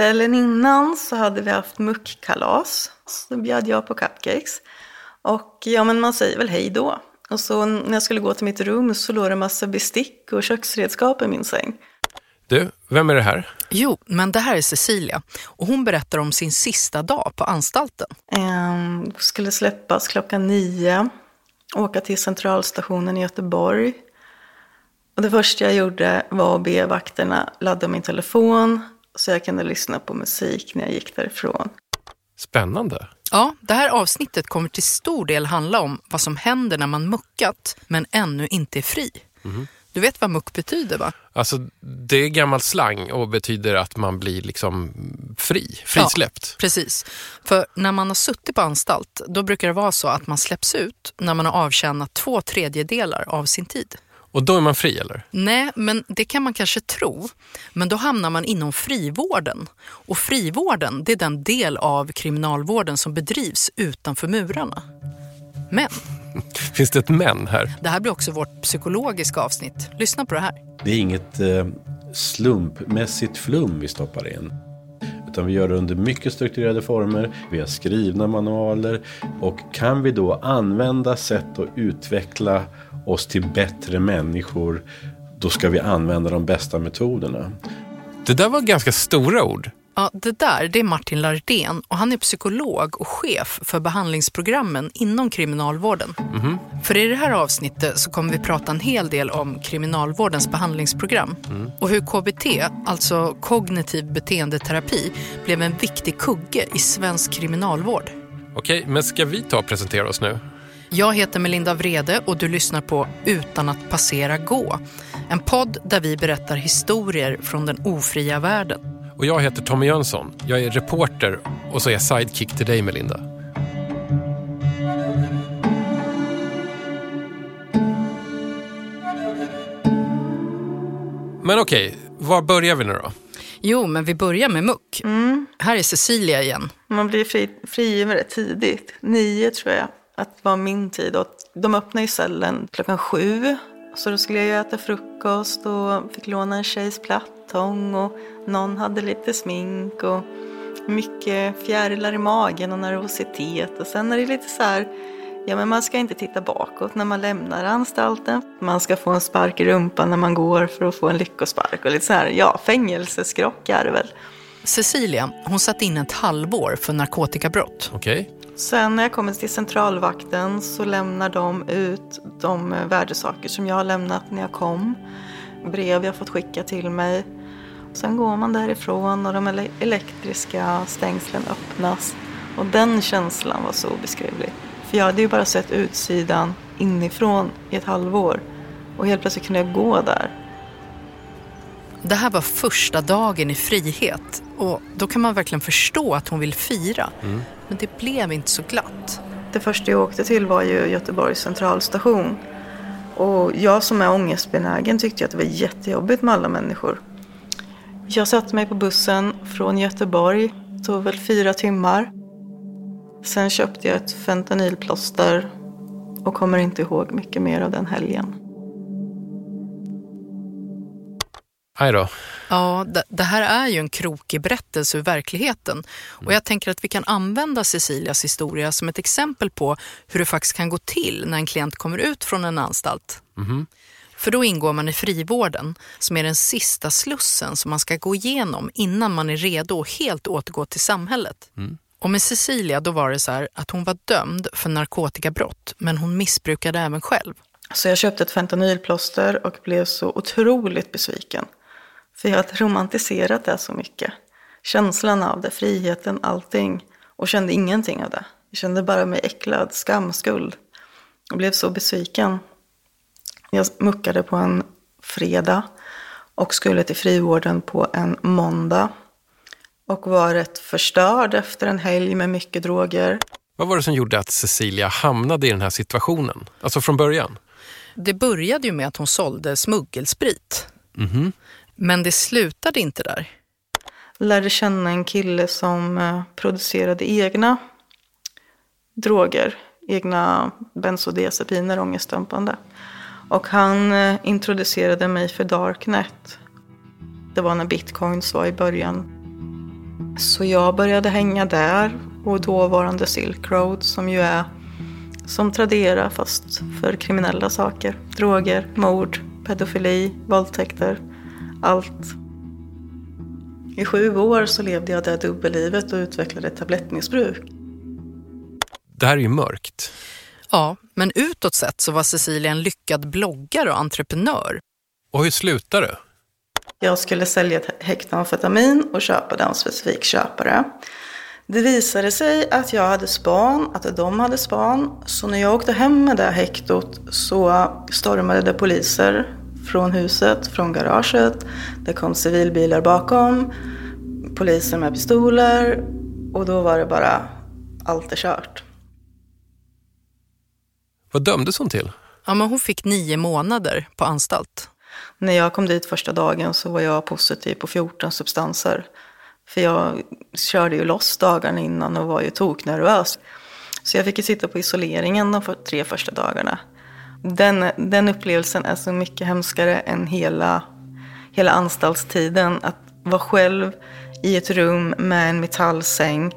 Kvällen innan så hade vi haft muckkalas. Så bjöd jag på cupcakes. Och ja, men man säger väl hej då. Och så när jag skulle gå till mitt rum så låg det en massa bestick och köksredskap i min säng. Du, vem är det här? Jo, men det här är Cecilia och hon berättar om sin sista dag på anstalten. Ehm, skulle släppas klockan nio, åka till centralstationen i Göteborg. Och det första jag gjorde var att be vakterna ladda min telefon så jag kunde lyssna på musik när jag gick därifrån. Spännande. Ja, det här avsnittet kommer till stor del handla om vad som händer när man muckat men ännu inte är fri. Du vet vad muck betyder va? Alltså, det är gammal slang och betyder att man blir liksom fri, frisläppt. Precis. För när man har suttit på anstalt, då brukar det vara så att man släpps ut när man har avtjänat två tredjedelar av sin tid. Och då är man fri eller? Nej, men det kan man kanske tro. Men då hamnar man inom frivården. Och frivården, det är den del av kriminalvården som bedrivs utanför murarna. Men Finns det ett men här? det här blir också vårt psykologiska avsnitt. Lyssna på det här. Det är inget eh, slumpmässigt flum vi stoppar in. Utan vi gör det under mycket strukturerade former. Vi har skrivna manualer. Och kan vi då använda sätt att utveckla oss till bättre människor. Då ska vi använda de bästa metoderna. Det där var ganska stora ord. Ja, det där det är Martin Lardén och han är psykolog och chef för behandlingsprogrammen inom kriminalvården. För i det här avsnittet så kommer vi prata en hel del om kriminalvårdens behandlingsprogram och hur KBT, alltså kognitiv beteendeterapi, blev en viktig kugge i svensk kriminalvård. Okej, men ska vi ta och presentera oss nu? Jag heter Melinda Vrede och du lyssnar på Utan att passera gå. En podd där vi berättar historier från den ofria världen. Och jag heter Tommy Jönsson. Jag är reporter och så är jag sidekick till dig Melinda. Men okej, var börjar vi nu då? Jo, men vi börjar med muck. Här är Cecilia igen. Man blir fri, frigiven rätt tidigt. Nio tror jag att var min tid. Och de öppnade ju cellen klockan sju. Så då skulle jag ju äta frukost och fick låna en tjejs plattång. Och någon hade lite smink och mycket fjärilar i magen och nervositet. Och sen är det lite så här, ja men man ska inte titta bakåt när man lämnar anstalten. Man ska få en spark i rumpan när man går för att få en lyckospark. Och lite så här, ja fängelseskrock är det väl. Cecilia, hon satt in ett halvår för narkotikabrott. Okej? Sen när jag kommer till centralvakten så lämnar de ut de eh, värdesaker som jag har lämnat när jag kom. Brev jag fått skicka till mig. Sen går man därifrån och de elektriska stängslen öppnas. Och den känslan var så obeskrivlig. För jag hade ju bara sett utsidan inifrån i ett halvår. Och helt plötsligt kunde jag gå där. Det här var första dagen i frihet och då kan man verkligen förstå att hon vill fira. Men det blev inte så glatt. Det första jag åkte till var ju Göteborgs centralstation. Och jag som är ångestbenägen tyckte att det var jättejobbigt med alla människor. Jag satte mig på bussen från Göteborg, det tog väl fyra timmar. Sen köpte jag ett fentanylplåster och kommer inte ihåg mycket mer av den helgen. Aj då. Ja, det, här är ju en krokig berättelse ur verkligheten. Och jag tänker att vi kan använda Cecilias historia som ett exempel på hur det faktiskt kan gå till när en klient kommer ut från en anstalt. För då ingår man i frivården, som är den sista slussen som man ska gå igenom innan man är redo att helt återgå till samhället. Och med Cecilia då var det så här att hon var dömd för narkotikabrott, men hon missbrukade även själv. Så jag köpte ett fentanylplåster och blev så otroligt besviken. För jag hade romantiserat det så mycket. Känslan av det, friheten, allting. Och kände ingenting av det. Jag kände bara mig äcklad, skam, skuld. Jag blev så besviken. Jag muckade på en fredag och skulle till frivården på en måndag. Och var rätt förstörd efter en helg med mycket droger. Vad var det som gjorde att Cecilia hamnade i den här situationen? Alltså från början? Det började ju med att hon sålde smuggelsprit. Men det slutade inte där. lärde känna en kille som eh, producerade egna droger, egna bensodiazepiner, ångestdämpande. Och han eh, introducerade mig för Darknet. Det var när bitcoins var i början. Så jag började hänga där och dåvarande Silk Road som ju är som Tradera fast för kriminella saker. Droger, mord, pedofili, våldtäkter, allt. I sju år så levde jag det dubbellivet och utvecklade ett tablettmissbruk. Det här är ju mörkt. Ja, men utåt sett så var Cecilia en lyckad bloggare och entreprenör. Och hur slutar det? Jag skulle sälja ett hekto amfetamin och köpa det av en specifik köpare. Det visade sig att jag hade span, att de hade span. Så när jag åkte hem med det hektot så stormade det poliser från huset, från garaget. Det kom civilbilar bakom, poliser med pistoler och då var det bara allt är kört. Vad dömdes hon till? Ja, men hon fick nio månader på anstalt. När jag kom dit första dagen så var jag positiv på 14 substanser. För jag körde ju loss dagarna innan och var ju toknervös. Så jag fick ju sitta på isoleringen de tre första dagarna. Den, den upplevelsen är så mycket hemskare än hela, hela anstaltstiden. Att vara själv i ett rum med en metallsäng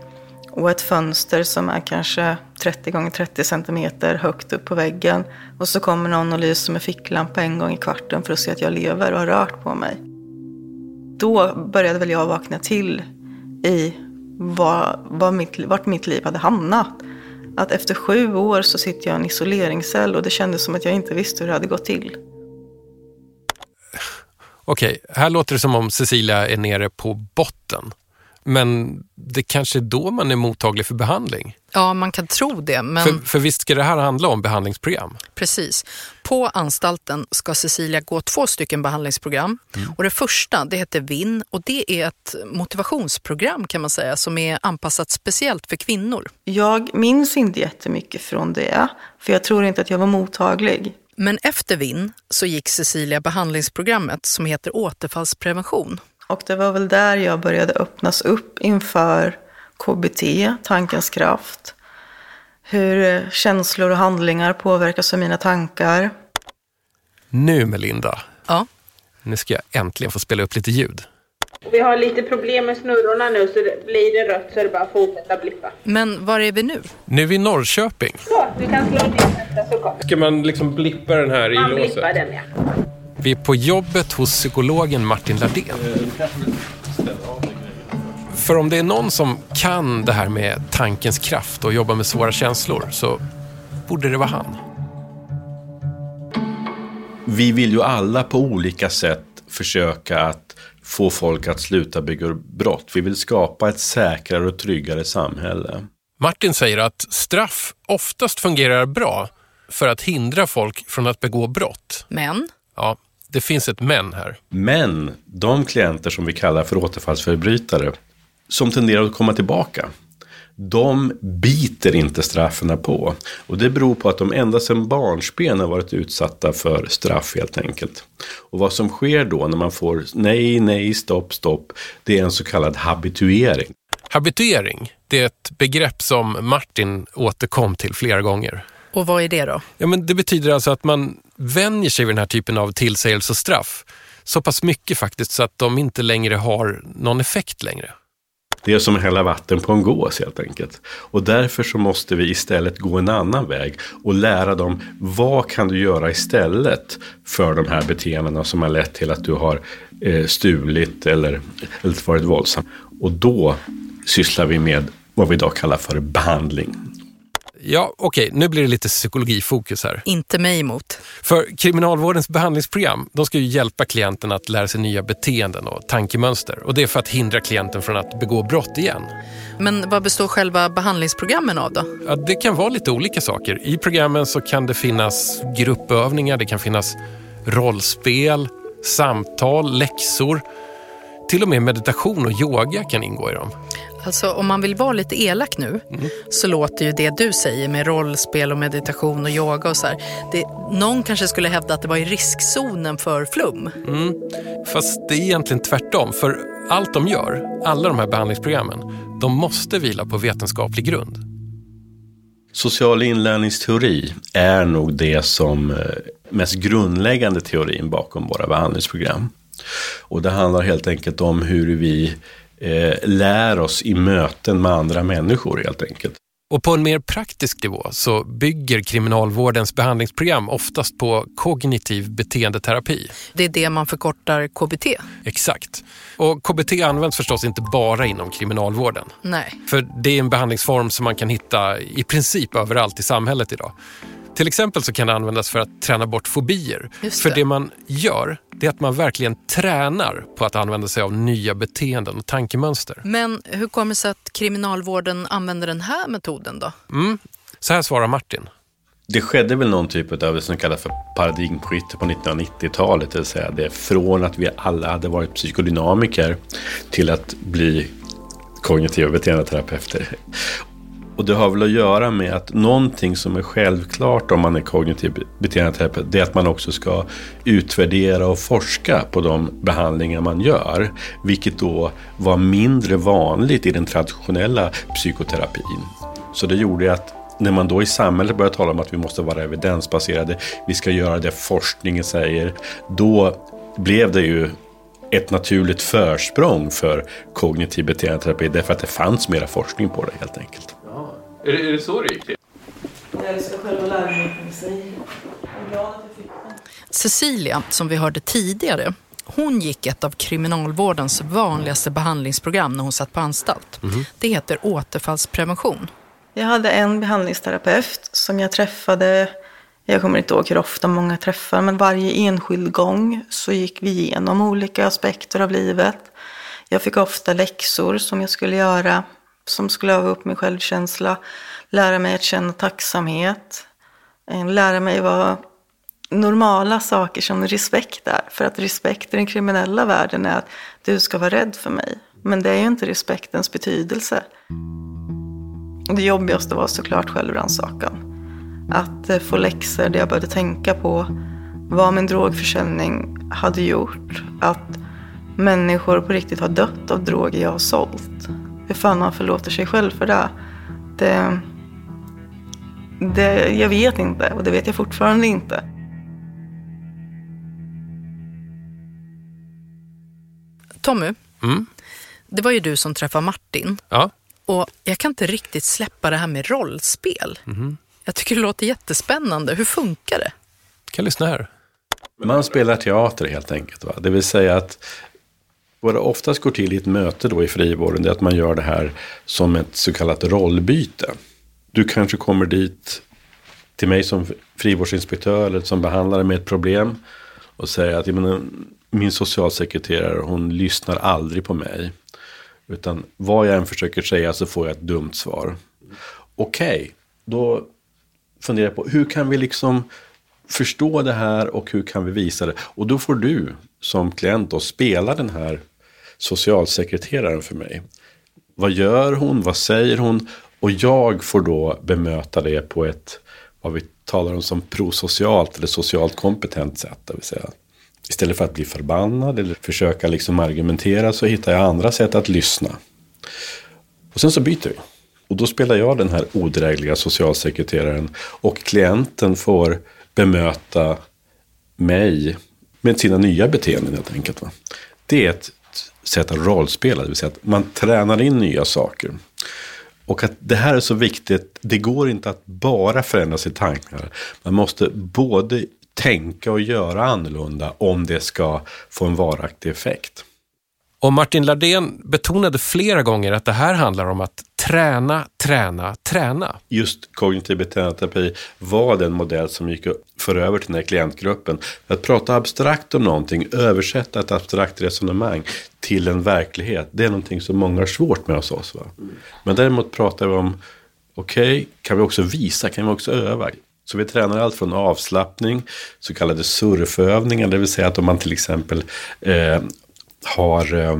och ett fönster som är kanske 30 gånger 30 centimeter högt upp på väggen. Och så kommer någon och lyser med ficklampa en gång i kvarten för att se att jag lever och har rört på mig. Då började väl jag vakna till i var, var mitt, vart mitt liv hade hamnat. Att efter sju år så sitter jag i en isoleringscell och det kändes som att jag inte visste hur det hade gått till. Okej, här låter det som om Cecilia är nere på botten. Men det kanske är då man är mottaglig för behandling? Ja, man kan tro det. Men... För, för visst ska det här handla om behandlingsprogram? Precis. På anstalten ska Cecilia gå två stycken behandlingsprogram. Mm. Och det första det heter VIN och det är ett motivationsprogram kan man säga som är anpassat speciellt för kvinnor. Jag minns inte jättemycket från det, för jag tror inte att jag var mottaglig. Men efter VIN så gick Cecilia behandlingsprogrammet som heter återfallsprevention. Och det var väl där jag började öppnas upp inför KBT, tankens kraft. Hur känslor och handlingar påverkas av mina tankar. Nu Melinda. Ja. Nu ska jag äntligen få spela upp lite ljud. Vi har lite problem med snurrorna nu så det blir det rött så är det bara att fortsätta blippa. Men var är vi nu? Nu är vi i Norrköping. Så, du kan slå din nästa så kom. Ska man liksom blippa den här i Man låset? blippar den ja. Vi är på jobbet hos psykologen Martin Lardén. För om det är någon som kan det här med tankens kraft och jobbar med svåra känslor så borde det vara han. Vi vill ju alla på olika sätt försöka att få folk att sluta begå brott. Vi vill skapa ett säkrare och tryggare samhälle. Martin säger att straff oftast fungerar bra för att hindra folk från att begå brott. Men? Ja, det finns ett men här. Men de klienter som vi kallar för återfallsförbrytare, som tenderar att komma tillbaka, de biter inte straffen på. Och det beror på att de ända sedan barnsben har varit utsatta för straff helt enkelt. Och vad som sker då när man får nej, nej, stopp, stopp, det är en så kallad habituering. Habituering, det är ett begrepp som Martin återkom till flera gånger. Och vad är det då? Ja, men det betyder alltså att man vänjer sig vid den här typen av tillsägelse och straff så pass mycket faktiskt så att de inte längre har någon effekt längre. Det är som att hälla vatten på en gås helt enkelt. Och därför så måste vi istället gå en annan väg och lära dem vad kan du göra istället för de här beteendena som har lett till att du har eh, stulit eller, eller varit våldsam. Och då sysslar vi med vad vi idag kallar för behandling. Ja, okej, nu blir det lite psykologifokus här. Inte mig emot. För kriminalvårdens behandlingsprogram, de ska ju hjälpa klienten att lära sig nya beteenden och tankemönster. Och det är för att hindra klienten från att begå brott igen. Men vad består själva behandlingsprogrammen av då? Ja, det kan vara lite olika saker. I programmen så kan det finnas gruppövningar, det kan finnas rollspel, samtal, läxor. Till och med meditation och yoga kan ingå i dem. Alltså om man vill vara lite elak nu mm. så låter ju det du säger med rollspel och meditation och yoga och så här. Det, någon kanske skulle hävda att det var i riskzonen för flum. Mm. Fast det är egentligen tvärtom. För allt de gör, alla de här behandlingsprogrammen, de måste vila på vetenskaplig grund. Social inlärningsteori är nog det som mest grundläggande teorin bakom våra behandlingsprogram. Och det handlar helt enkelt om hur vi eh, lär oss i möten med andra människor helt enkelt. Och på en mer praktisk nivå så bygger kriminalvårdens behandlingsprogram oftast på kognitiv beteendeterapi. Det är det man förkortar KBT. Exakt. Och KBT används förstås inte bara inom kriminalvården. Nej. För det är en behandlingsform som man kan hitta i princip överallt i samhället idag. Till exempel så kan det användas för att träna bort fobier. Just För det. det man gör, det är att man verkligen tränar på att använda sig av nya beteenden och tankemönster. Men hur kommer det sig att kriminalvården använder den här metoden då? Så här svarar Martin. Det skedde väl någon typ av det som kallas för paradigmskifte på 1990-talet. Det vill säga det från att vi alla hade varit psykodynamiker till att bli kognitiva beteendeterapeuter. Och det har väl att göra med att någonting som är självklart om man är kognitiv beteendeterapeut, det är att man också ska utvärdera och forska på de behandlingar man gör. Vilket då var mindre vanligt i den traditionella psykoterapin. Så det gjorde att när man då i samhället börjar tala om att vi måste vara evidensbaserade, vi ska göra det forskningen säger, då blev det ju ett naturligt försprång för kognitiv beteendeterapi därför att det fanns mera forskning på det helt enkelt. Är det, är det så det gick till? Jag älskar själva läromedlet i sig. Jag är glad att jag fick den. Cecilia, som vi hörde tidigare, hon gick ett av kriminalvårdens vanligaste behandlingsprogram när hon satt på anstalt. Det heter återfallsprevention. Jag hade en behandlingsterapeut som jag träffade, jag kommer inte ihåg hur ofta många träffar, men varje enskild gång så gick vi igenom olika aspekter av livet. Jag fick ofta läxor som jag skulle göra, som skulle öva upp min självkänsla, lära mig att känna tacksamhet, eh, lära mig vad normala saker som respekt är. För att respekt i den kriminella världen är att du ska vara rädd för mig. Men det är ju inte respektens betydelse. Det jobbigaste var såklart självrannsakan. Att eh, få läxor där jag började tänka på vad min drogförsäljning hade gjort. Att människor på riktigt har dött av droger jag har sålt. Hur fan man förlåter sig själv för det. Det, det. Jag vet inte och det vet jag fortfarande inte. Tommy, Mm. det var ju du som träffade Martin. Ja. Och jag kan inte riktigt släppa det här med rollspel. Jag tycker det låter jättespännande. Hur funkar det? Kan lyssna här. Man spelar teater helt enkelt. Va? Det vill säga att vad det oftast går till i ett möte då i frivården det är att man gör det här som ett så kallat rollbyte. Du kanske kommer dit till mig som frivårdsinspektör eller som behandlare med ett problem och säger att menar, min socialsekreterare hon lyssnar aldrig på mig. Utan vad jag än försöker säga så får jag ett dumt svar. Okej, då funderar jag på hur kan vi liksom förstå det här och hur kan vi visa det? Och då får du som klient då spela den här socialsekreteraren för mig. Vad gör hon? Vad säger hon? Och jag får då bemöta det på ett, vad vi talar om som prosocialt eller socialt kompetent sätt. Det vill säga, istället för att bli förbannad eller försöka liksom argumentera så hittar jag andra sätt att lyssna. Och sen så byter vi. Och då spelar jag den här odrägliga socialsekreteraren och klienten får bemöta mig med sina nya beteenden helt enkelt. Va? Det är ett sätt att rollspela, det vill säga att man tränar in nya saker. Och att det här är så viktigt, det går inte att bara förändra sina tankar. Man måste både tänka och göra annorlunda om det ska få en varaktig effekt. Och Martin Lardén betonade flera gånger att det här handlar om att träna, träna, träna. just kognitiv beteendeterapi var den modell som gick att föra över till den här klientgruppen. Att prata abstrakt om någonting, översätta ett abstrakt resonemang till en verklighet, det är någonting som många har svårt med hos oss. Va? Men däremot pratar vi om, okej, kan vi också visa, kan vi också öva? Så vi tränar allt från avslappning, så kallade surfövningar, det vill säga att om man till exempel eh, har eh,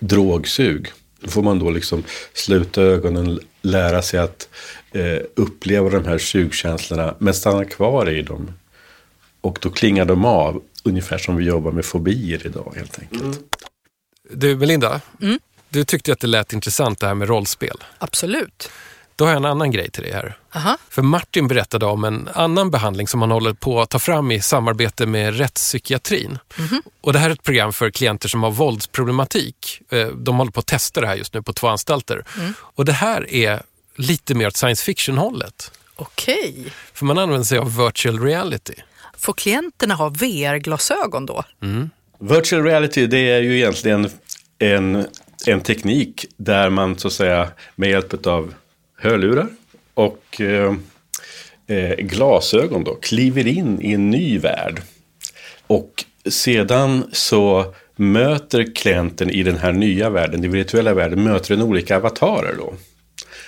drogsug. Då får man då liksom sluta ögonen, lära sig att eh, uppleva de här sugkänslorna, men stanna kvar i dem. Och då klingar de av, ungefär som vi jobbar med fobier idag helt enkelt. Du Melinda, du tyckte att det lät intressant det här med rollspel. Absolut. Då har jag en annan grej till dig här. Aha. För Martin berättade om en annan behandling som han håller på att ta fram i samarbete med rättspsykiatrin. Och det här är ett program för klienter som har våldsproblematik. Eh, De håller på att testa det här just nu på två anstalter. Och det här är lite mer åt science fiction-hållet. Okej. För man använder sig av virtual reality. Får klienterna ha VR-glasögon då? Virtual reality det är ju egentligen en, en teknik där man så att säga med hjälp av hörlurar och eh, eh, glasögon då kliver in i en ny värld. Och sedan så möter klienten i den här nya världen, den virtuella världen, möter den olika avatarer då.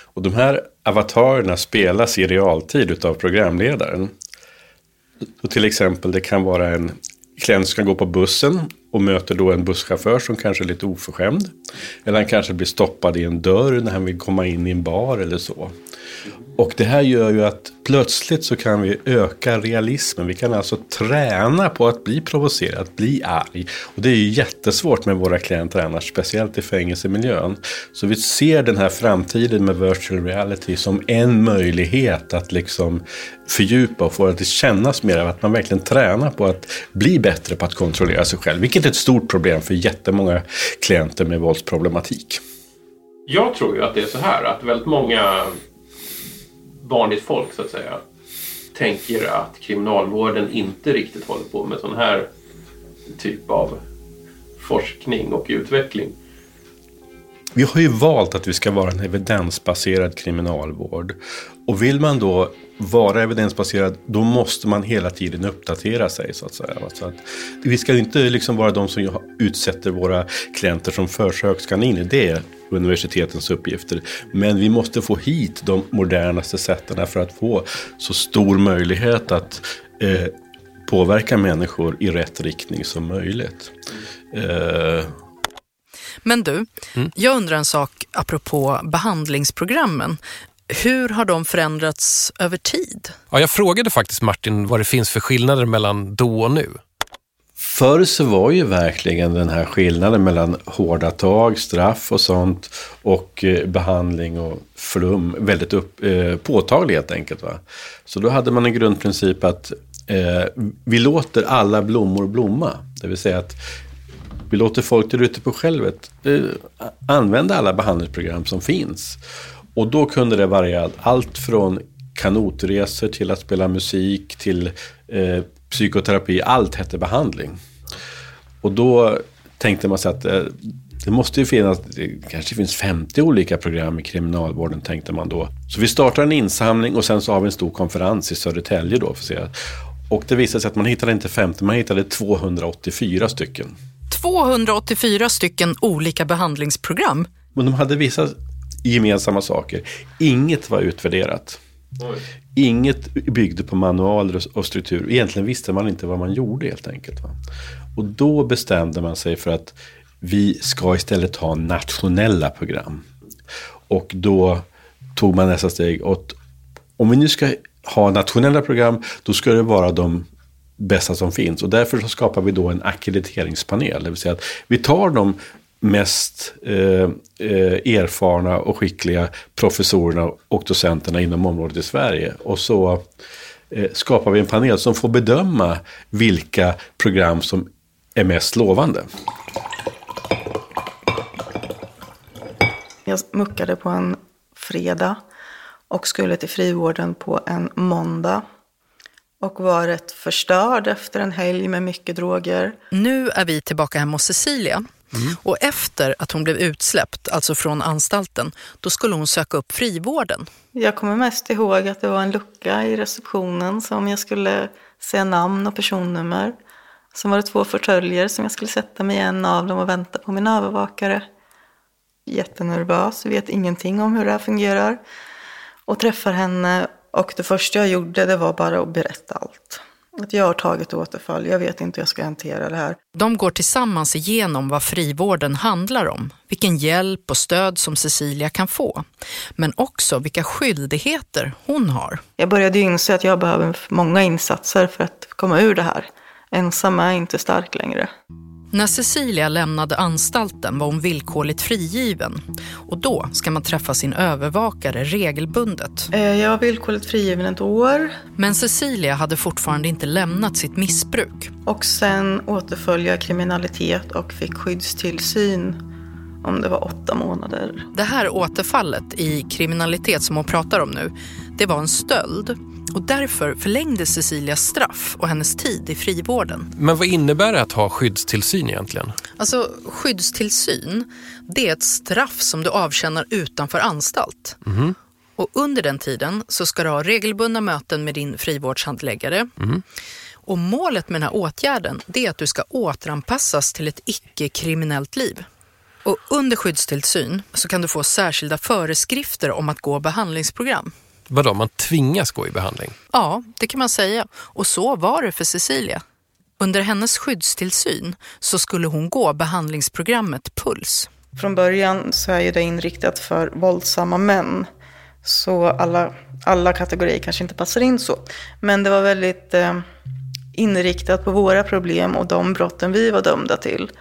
Och de här avatarerna spelas i realtid utav programledaren. Så till exempel det kan vara en klient som ska gå på bussen och möter då en busschaufför som kanske är lite oförskämd. Eller han kanske blir stoppad i en dörr när han vill komma in i en bar eller så. Och det här gör ju att plötsligt så kan vi öka realismen. Vi kan alltså träna på att bli provocerad, att bli arg. Och det är ju jättesvårt med våra klienter annars, speciellt i fängelsemiljön. Så vi ser den här framtiden med virtual reality som en möjlighet att liksom fördjupa och få det att kännas mer av att man verkligen tränar på att bli bättre på att kontrollera sig själv. Vilket är ett stort problem för jättemånga klienter med våld våldsproblematik. Jag tror ju att det är så här att väldigt många vanligt folk så att säga tänker att kriminalvården inte riktigt håller på med sån här typ av forskning och utveckling. Vi har ju valt att vi ska vara en evidensbaserad kriminalvård. Och vill man då vara evidensbaserad, då måste man hela tiden uppdatera sig. så att säga. Så att, vi ska inte liksom vara de som utsätter våra klienter som försökskaniner. Det är universitetens uppgifter. Men vi måste få hit de modernaste sätten för att få så stor möjlighet att eh, påverka människor i rätt riktning som möjligt. Eh, Men du, jag undrar en sak apropå behandlingsprogrammen. Hur har de förändrats över tid? Ja, jag frågade faktiskt Martin vad det finns för skillnader mellan då och nu. Förr så var ju verkligen den här skillnaden mellan hårda tag, straff och sånt och eh, behandling och flum väldigt upp, eh, påtaglig helt enkelt. Va? Så då hade man en grundprincip att eh, vi låter alla blommor blomma. Det vill säga att vi låter folk där ute på självet eh, använda alla behandlingsprogram som finns. Och då kunde det variera allt från kanotresor till att spela musik till eh, psykoterapi. Allt hette behandling. Och då tänkte man sig att eh, det måste ju finnas, det kanske finns 50 olika program i kriminalvården tänkte man då. Så vi startar en insamling och sen så har vi en stor konferens i Södertälje då. För att se. Och det visade sig att man hittade inte 50, man hittade 284 stycken. 284 stycken olika behandlingsprogram. Men de hade vissa gemensamma saker. Inget var utvärderat. Inget byggde på manualer och struktur. Egentligen visste man inte vad man gjorde helt enkelt. Va? Och då bestämde man sig för att vi ska istället ha nationella program. Och då tog man nästa steg. Och om vi nu ska ha nationella program, då ska det vara de bästa som finns. Och därför så skapar vi då en ackrediteringspanel. Det vill säga att vi tar de mest eh, eh, erfarna och skickliga professorerna och docenterna inom området i Sverige. Och så eh, skapar vi en panel som får bedöma vilka program som är mest lovande. Jag muckade på en fredag och skulle till frivården på en måndag. Och var rätt förstörd efter en helg med mycket droger. Nu är vi tillbaka hemma hos Cecilia. Och efter att hon blev utsläppt, alltså från anstalten, då skulle hon söka upp frivården. Jag kommer mest ihåg att det var en lucka i receptionen som jag skulle säga namn och personnummer. Sen var det två fåtöljer som jag skulle sätta mig i en av dem och vänta på min övervakare. Jättenervös, vet ingenting om hur det här fungerar. Och träffar henne och det första jag gjorde det var bara att berätta allt. Att jag har tagit återfall, jag vet inte hur jag ska hantera det här. De går tillsammans igenom vad frivården handlar om, vilken hjälp och stöd som Cecilia kan få, men också vilka skyldigheter hon har. Jag började inse att jag behöver många insatser för att komma ur det här. Ensam är inte stark längre. När Cecilia lämnade anstalten var hon villkorligt frigiven och då ska man träffa sin övervakare regelbundet. Eh, jag var villkorligt frigiven ett år Men Cecilia hade fortfarande inte lämnat sitt missbruk. och sen återföll jag kriminalitet och fick skyddstillsyn om det var åtta månader. Det här återfallet i kriminalitet som hon pratar om nu, det var en stöld. Och därför förlängdes Cecilias straff och hennes tid i frivården. Men vad innebär det att ha skyddstillsyn egentligen? Alltså skyddstillsyn, det är ett straff som du avtjänar utanför anstalt. Och under den tiden så ska du ha regelbundna möten med din frivårdshandläggare. Och målet med den här åtgärden det är att du ska återanpassas till ett icke-kriminellt liv. Och under skyddstillsyn så kan du få särskilda föreskrifter om att gå behandlingsprogram. Vadå, man tvingas gå i behandling? Ja, det kan man säga. Och så var det för Cecilia. Under hennes skyddstillsyn så skulle hon gå behandlingsprogrammet Puls. Från början så är ju det inriktat för våldsamma män. Så alla, alla kategorier kanske inte passar in så. Men det var väldigt eh, inriktat på våra problem och de brotten vi var dömda till.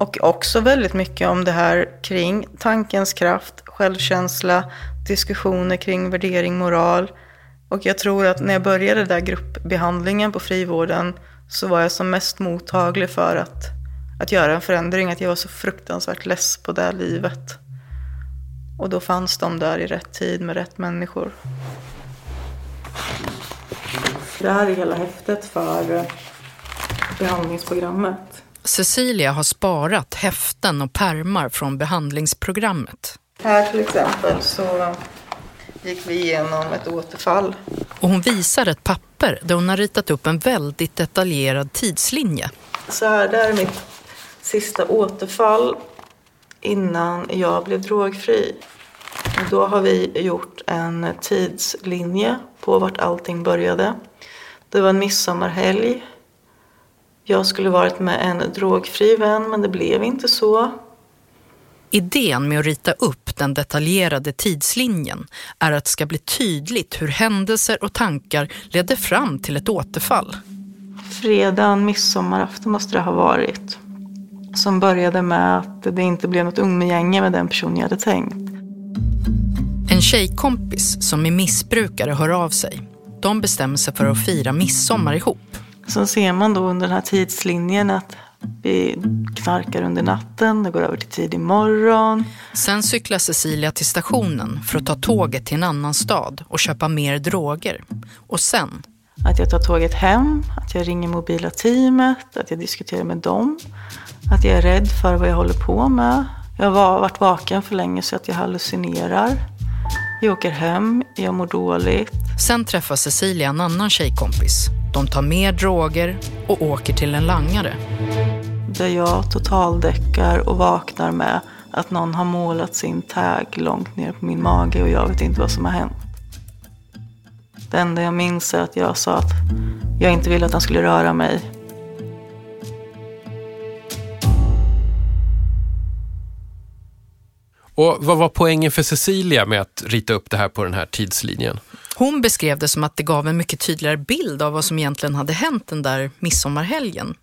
Och också väldigt mycket om det här kring tankens kraft, självkänsla, diskussioner kring värdering, moral. Och jag tror att när jag började där gruppbehandlingen på frivården så var jag som mest mottaglig för att, att göra en förändring. Att jag var så fruktansvärt less på det livet. Och då fanns de där i rätt tid med rätt människor. Det här är hela häftet för eh, behandlingsprogrammet. Cecilia har sparat häften och pärmar från behandlingsprogrammet. Här till exempel så gick vi igenom ett återfall. Och hon visar ett papper där hon har ritat upp en väldigt detaljerad tidslinje. Så här, det här är mitt sista återfall innan jag blev drogfri. Då har vi gjort en tidslinje på vart allting började. Det var en midsommarhelg. Jag skulle varit med en drogfri vän, men det blev inte så. Idén med att rita upp den detaljerade tidslinjen är att det ska bli tydligt hur händelser och tankar ledde fram till ett återfall. Fredagen, midsommarafton måste det ha varit. Som började med att det inte blev något umgänge med den person jag hade tänkt. En tjejkompis som är missbrukare hör av sig. De bestämmer sig för att fira midsommar ihop. Sen ser man då under den här tidslinjen att vi knarkar under natten, det går över till tidig morgon. Sen cyklar Cecilia till stationen för att ta tåget till en annan stad och köpa mer droger. Och sen, Att jag tar tåget hem, att jag ringer mobila teamet, att jag diskuterar med dem. Att jag är rädd för vad jag håller på med. Jag har varit vaken för länge så att jag hallucinerar. Jag åker hem, jag mår dåligt. sen träffar Cecilia en annan tjejkompis. De tar mer droger och åker till en langare. Där jag totaldäckar och vaknar med att någon har målat sin tag långt ner på min mage och jag vet inte vad som har hänt. Det enda jag minns är att jag sa att jag inte ville att han skulle röra mig. Och vad var poängen för Cecilia med att rita upp det här på den här tidslinjen? Hon beskrev det som att det gav en mycket tydligare bild av vad som egentligen hade hänt den där midsommarhelgen.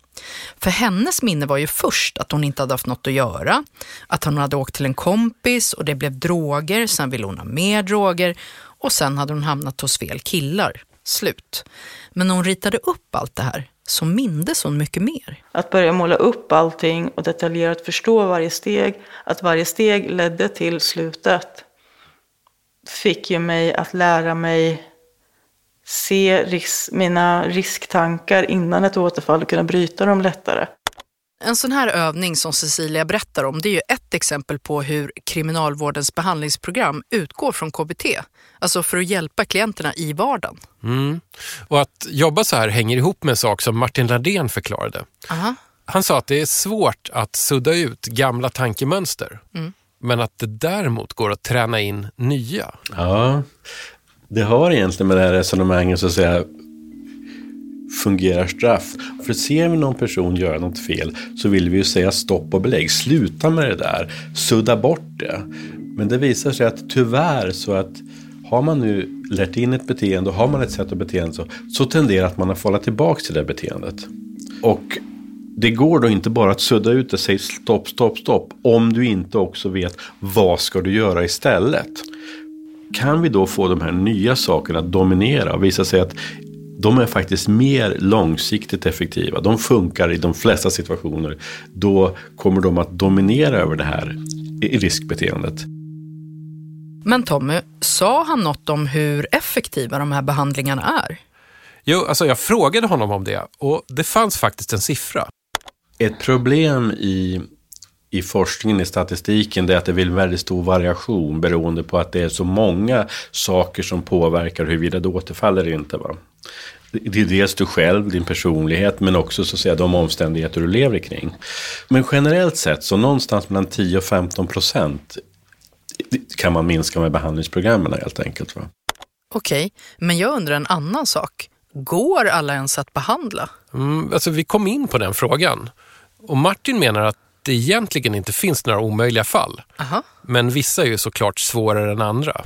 För hennes minne var ju först att hon inte hade haft något att göra, att hon hade åkt till en kompis och det blev droger, sen ville hon ha mer droger och sen hade hon hamnat hos fel killar. Slut. Men när hon ritade upp allt det här så mindes hon mycket mer. Att börja måla upp allting och detaljerat förstå varje steg, att varje steg ledde till slutet, fick ju mig att lära mig se ris- mina risktankar innan ett återfall och kunna bryta dem lättare. En sån här övning som Cecilia berättar om, det är ju ett exempel på hur kriminalvårdens behandlingsprogram utgår från KBT. Alltså för att hjälpa klienterna i vardagen. Mm. Och att jobba så här hänger ihop med en sak som Martin Lardén förklarade. Aha. Han sa att det är svårt att sudda ut gamla tankemönster. Men att det däremot går att träna in nya. Ja, det har egentligen med det här resonemanget så att säga fungerar straff. För ser vi någon person göra något fel så vill vi ju säga stopp och belägg. Sluta med det där. Sudda bort det. Men det visar sig att tyvärr så att har man nu lärt in ett beteende och har man ett sätt att bete sig så, så tenderar att man att falla tillbaka till det beteendet. Och det går då inte bara att sudda ut och säga stopp, stopp, stopp. Om du inte också vet vad ska du göra istället. Kan vi då få de här nya sakerna att dominera och visa sig att de är faktiskt mer långsiktigt effektiva. De funkar i de flesta situationer. Då kommer de att dominera över det här i riskbeteendet. Men Tommy, sa han något om hur effektiva de här behandlingarna är? Jo, alltså jag frågade honom om det och det fanns faktiskt en siffra. Ett problem i, i forskningen, i statistiken, det är att det blir väldigt stor variation beroende på att det är så många saker som påverkar huruvida du återfaller eller inte. Va? Det är dels du själv, din personlighet, men också så att säga, de omständigheter du lever kring. Men generellt sett så någonstans mellan 10 och 15 procent kan man minska med behandlingsprogrammen helt enkelt. Va? Okej, men jag undrar en annan sak. Går alla ens att behandla? Mm, alltså vi kom in på den frågan. Och Martin menar att det egentligen inte finns några omöjliga fall. Aha. Men vissa är ju såklart svårare än andra.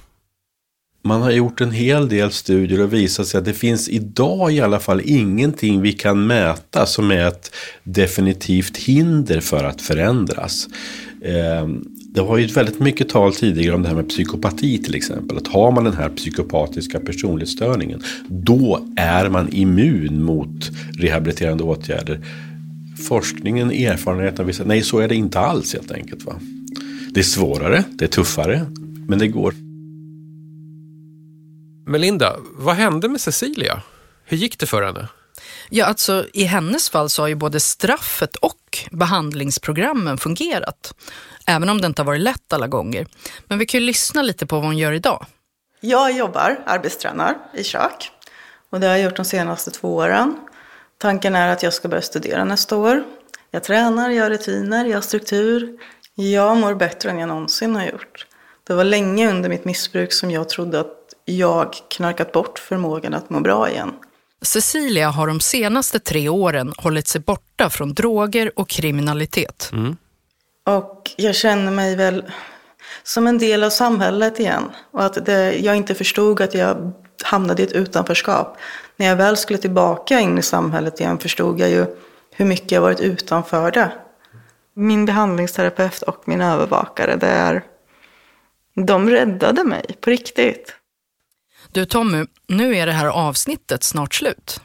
Man har gjort en hel del studier och visat sig att det finns idag i alla fall ingenting vi kan mäta som är ett definitivt hinder för att förändras. Ehm, det var ju väldigt mycket tal tidigare om det här med psykopati till exempel. Att har man den här psykopatiska personlighetsstörningen då är man immun mot rehabiliterande åtgärder. Forskningen, erfarenheten visar nej så är det inte alls helt enkelt. Va? Det är svårare, det är tuffare, men det går. Melinda, vad hände med Cecilia? Hur gick det för henne? Ja, alltså i hennes fall så har ju både straffet och behandlingsprogrammen fungerat. Även om det inte har varit lätt alla gånger. Men vi kan ju lyssna lite på vad hon gör idag. Jag jobbar, arbetstränar, i kök. Och det har jag gjort de senaste två åren. Tanken är att jag ska börja studera nästa år. Jag tränar, jag har rutiner, jag har struktur. Jag mår bättre än jag någonsin har gjort. Det var länge under mitt missbruk som jag trodde att jag knarkat bort förmågan att må bra igen. Cecilia har de senaste tre åren hållit sig borta från droger och kriminalitet. Mm. Och jag känner mig väl som en del av samhället igen. Och att det, jag inte förstod att jag hamnade i ett utanförskap. När jag väl skulle tillbaka in i samhället igen förstod jag ju hur mycket jag varit utanför det. Min behandlingsterapeut och min övervakare, det är, de räddade mig på riktigt. Du Tommy, nu är det här avsnittet snart slut.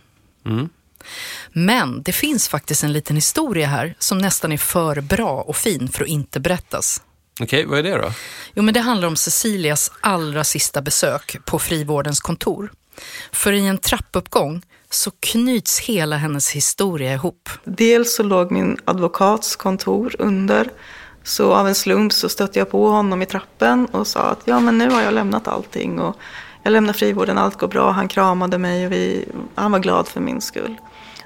Mm. Men det finns faktiskt en liten historia här som nästan är för bra och fin för att inte berättas. Okej, vad är det då? Jo, men det handlar om Cecilias allra sista besök på frivårdens kontor. För i en trappuppgång så knyts hela hennes historia ihop. Dels så låg min advokats kontor under. Så av en slump så stötte jag på honom i trappen och sa att ja men nu har jag lämnat allting och jag lämnar frivården, allt går bra. Han kramade mig och vi, han var glad för min skull.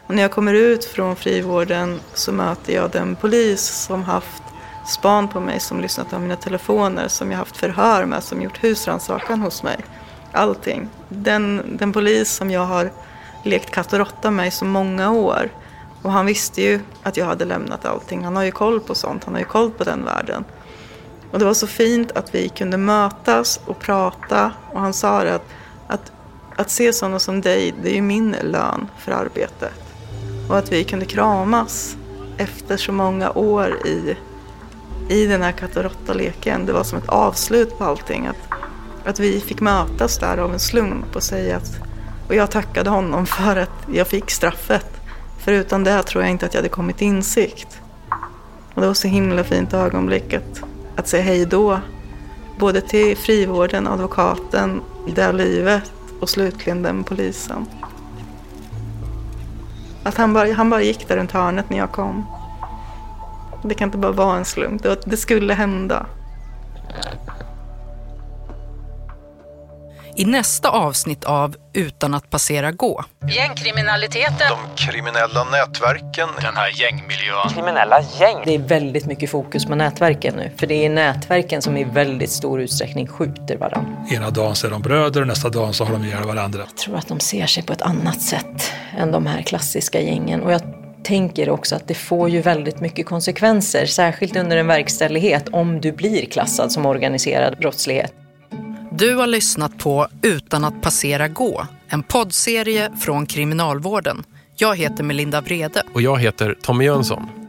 Och när jag kommer ut från frivården så möter jag den polis som haft span på mig, som lyssnat på mina telefoner, som jag haft förhör med, som gjort husrannsakan hos mig. Allting. Den, den polis som jag har lekt katt och råtta med i så många år. Och han visste ju att jag hade lämnat allting. Han har ju koll på sånt, han har ju koll på den världen. Och det var så fint att vi kunde mötas och prata. Och han sa det att, att, att se sådana som dig, det är ju min lön för arbetet. Och att vi kunde kramas efter så många år i, i den här katt och råtta-leken. Det var som ett avslut på allting. Att, att vi fick mötas där av en slump och säga att... Och jag tackade honom för att jag fick straffet. För utan det tror jag inte att jag hade kommit till insikt. Och det var så himla fint ögonblick att, att säga hej då. Både till frivården, advokaten, det här livet och slutligen den polisen. Att han bara, han bara gick där runt hörnet när jag kom. Det kan inte bara vara en slump, det, det skulle hända. I nästa avsnitt av Utan att passera gå. Gängkriminaliteten. De kriminella nätverken. Den här gängmiljön. Kriminella gäng. Det är väldigt mycket fokus på nätverken nu. För det är nätverken som i väldigt stor utsträckning skjuter varandra. Ena dagen så är de bröder och nästa dag så har de ihjäl varandra. Jag tror att de ser sig på ett annat sätt än de här klassiska gängen. Och jag tänker också att det får ju väldigt mycket konsekvenser, särskilt under en verkställighet, om du blir klassad som organiserad brottslighet. Du har lyssnat på Utan att passera gå, en poddserie från Kriminalvården. Jag heter Melinda Brede. Och jag heter Tommy Jönsson.